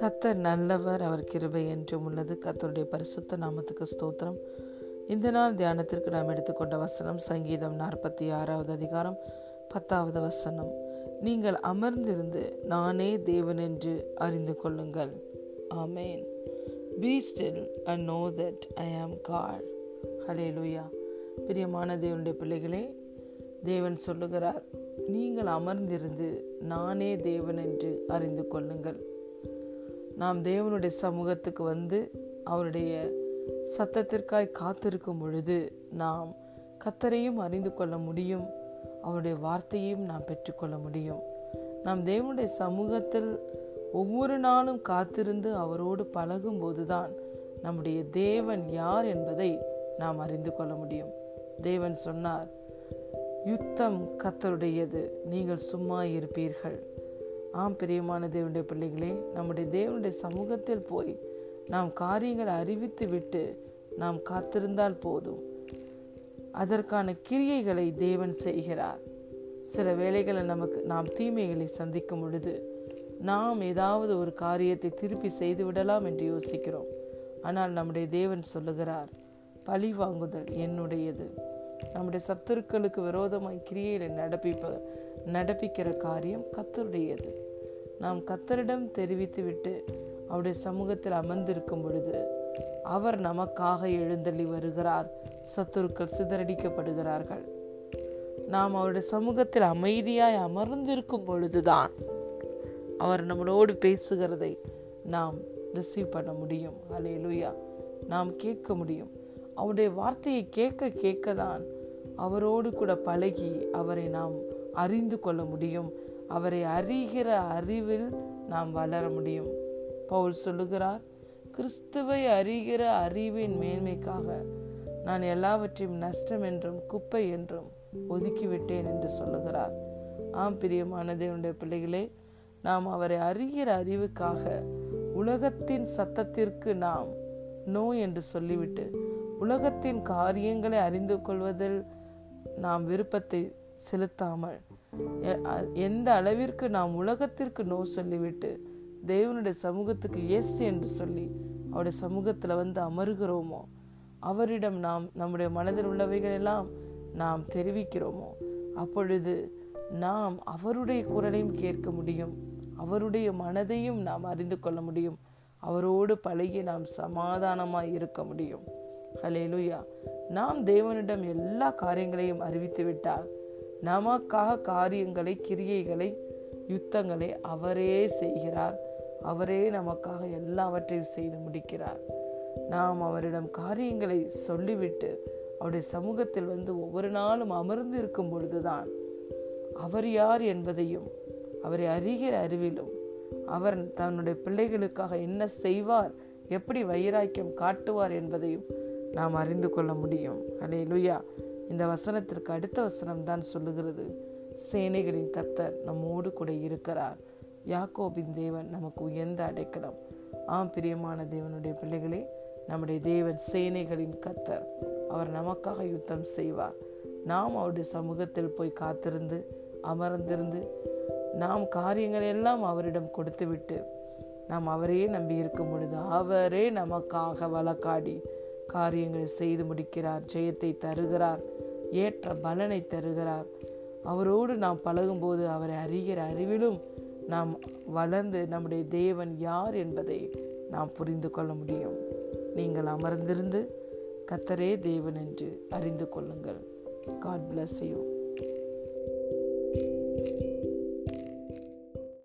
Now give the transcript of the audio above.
கத்தர் நல்லவர் அவர் கிருபை என்றும் உள்ளது. கத்தருடைய பரிசுத்த நாமத்துக்கு ஸ்தோத்திரம். இந்த நாள் தியானத்திற்கு நாம் எடுத்துக்கொண்ட வசனம் சங்கீதம் நாற்பத்தி ஆறாவது அதிகாரம் பத்தாவது வசனம். நீங்கள் அமர்ந்திருந்து நானே தேவன் என்று அறிந்து கொள்ளுங்கள். ஆமேன் be still and know that I am God ஹலே லூயா பிரியமான தேவனுடைய பிள்ளைகளே தேவன் சொல்லுகிறார் நீங்கள் அமர்ந்திருந்து நானே தேவன் என்று அறிந்து கொள்ளுங்கள். நாம் தேவனுடைய சமூகத்துக்கு வந்து அவருடைய சத்தத்திற்காய் காத்திருக்கும் பொழுது நாம் கத்தரையும் அறிந்து கொள்ள முடியும். அவருடைய வார்த்தையையும் நாம் பெற்றுக்கொள்ள முடியும். நாம் தேவனுடைய சமூகத்தில் ஒவ்வொரு நாளும் காத்திருந்து அவரோடு பழகும் போதுதான் நம்முடைய தேவன் யார் என்பதை நாம் அறிந்து கொள்ள முடியும். தேவன் சொன்னார் யுத்தம் கத்தருடையது. நீங்கள் சும்மா இருப்பீர்கள். ஆம் பிரியமான தேவனுடைய பிள்ளைகளே நம்முடைய தேவனுடைய சமூகத்தில் போய் நாம் காரியங்களை அறிவித்து விட்டு நாம் காத்திருந்தால் போதும். அதற்கான கிரியைகளை தேவன் செய்கிறார். சில வேளைகளை நமக்கு நாம் தீமைகளை சந்திக்கும் பொழுது நாம் ஏதாவது ஒரு காரியத்தை திருப்பி செய்து விடலாம் என்று யோசிக்கிறோம். ஆனால் நம்முடைய தேவன் சொல்லுகிறார் பழி வாங்குதல் என்னுடையது. நம்முடைய சத்துருக்களுக்கு விரோதமாய் கிரியைகளை நடப்பிப்ப நடப்பிக்கிற காரியம் கத்தருடையது. நாம் கத்தரிடம் தெரிவித்துவிட்டு அவருடைய சமூகத்தில் அமர்ந்திருக்கும் பொழுது அவர் நமக்காக எழுந்தள்ளி வருகிறார். சத்துருக்கள் சிதறடிக்கப்படுகிறார்கள். நாம் அவருடைய சமூகத்தில் அமைதியாய் அமர்ந்திருக்கும் பொழுதுதான் அவர் நம்மளோடு பேசுகிறதை நாம் ரிசீவ் பண்ண முடியும். அலே லுயா நாம் கேட்க முடியும். அவருடைய வார்த்தையை கேட்க கேட்க தான் அவரோடு கூட பழகி அவரை நாம் அறிந்து கொள்ள முடியும். அவரை அறிகிற அறிவில் நாம் வளர முடியும். பவுல் சொல்லுகிறார் கிறிஸ்துவை அறிகிற அறிவின் மேன்மைக்காக நான் எல்லாவற்றையும் நஷ்டம் என்றும் குப்பை என்றும் ஒதுக்கிவிட்டேன் என்று சொல்லுகிறார். ஆம் பிரியமான தேவனுடைய பிள்ளைகளே நாம் அவரை அறிகிற அறிவுக்காக உலகத்தின் சத்தத்திற்கு நாம் நோ என்று சொல்லிவிட்டு உலகத்தின் காரியங்களை அறிந்து கொள்வதில் நாம் விருப்பத்தை செலுத்தாமல் எந்த அளவிற்கு நாம் உலகத்திற்கு நோ சொல்லிவிட்டு தேவனுடைய சமூகத்துக்கு எஸ் என்று சொல்லி அவருடைய சமூகத்தில் வந்து அமருகிறோமோ அவரிடம் நாம் நம்முடைய மனதில் உள்ளவைகள் எல்லாம் நாம் தெரிவிக்கிறோமோ அப்பொழுது நாம் அவருடைய குரலையும் கேட்க முடியும் அவருடைய மனதையும் நாம் அறிந்து கொள்ள முடியும் அவரோடு பழகி நாம் சமாதானமாக இருக்க முடியும். ஹலேலுயா நாம் தேவனிடம் எல்லா காரியங்களையும் அறிவித்து விட்டால் நமக்காக காரியங்களை கிரியைகளை யுத்தங்களை அவரே செய்கிறார். அவரே நமக்காக எல்லாவற்றையும் செய்து முடிக்கிறார். நாம் அவரிடம் காரியங்களை சொல்லிவிட்டு அவருடைய சமூகத்தில் வந்து ஒவ்வொரு நாளும் அமர்ந்து இருக்கும் பொழுதுதான் அவர் யார் என்பதையும் அவரை அறிகிற அறிவிலும் அவர் தன்னுடைய பிள்ளைகளுக்காக என்ன செய்வார் எப்படி வைராக்கியம் காட்டுவார் என்பதையும் நாம் அறிந்து கொள்ள முடியும். ஹலே லுயா இந்த வசனத்திற்கு அடுத்த வசனம் தான் சொல்லுகிறது. சேனைகளின் கத்தர் நம்மோடு கூட இருக்கிறார். யாக்கோபின் தேவன் நமக்கு உயர்ந்த அடைக்கலம். ஆம் பிரியமான தேவனுடைய பிள்ளைகளே நம்முடைய தேவன் சேனைகளின் கத்தர் அவர் நமக்காக யுத்தம் செய்வார். நாம் அவருடைய சமூகத்தில் போய் காத்திருந்து அமர்ந்திருந்து நாம் காரியங்கள் எல்லாம் அவரிடம் கொடுத்துவிட்டு நாம் அவரையே நம்பி இருக்கும் பொழுது அவரே நமக்காக வழக்காடி காரியங்களை செய்து முடிக்கிறார் ஜெயத்தை தருகிறார் ஏற்ற பலனை தருகிறார். அவரோடு நாம் பழகும்போது அவரை அறிகிற அறிவிலும் நாம் வளர்ந்து நம்முடைய தேவன் யார் என்பதை நாம் புரிந்து கொள்ள முடியும். நீங்கள் அமர்ந்திருந்து கத்தரே தேவன் என்று அறிந்து கொள்ளுங்கள். God bless you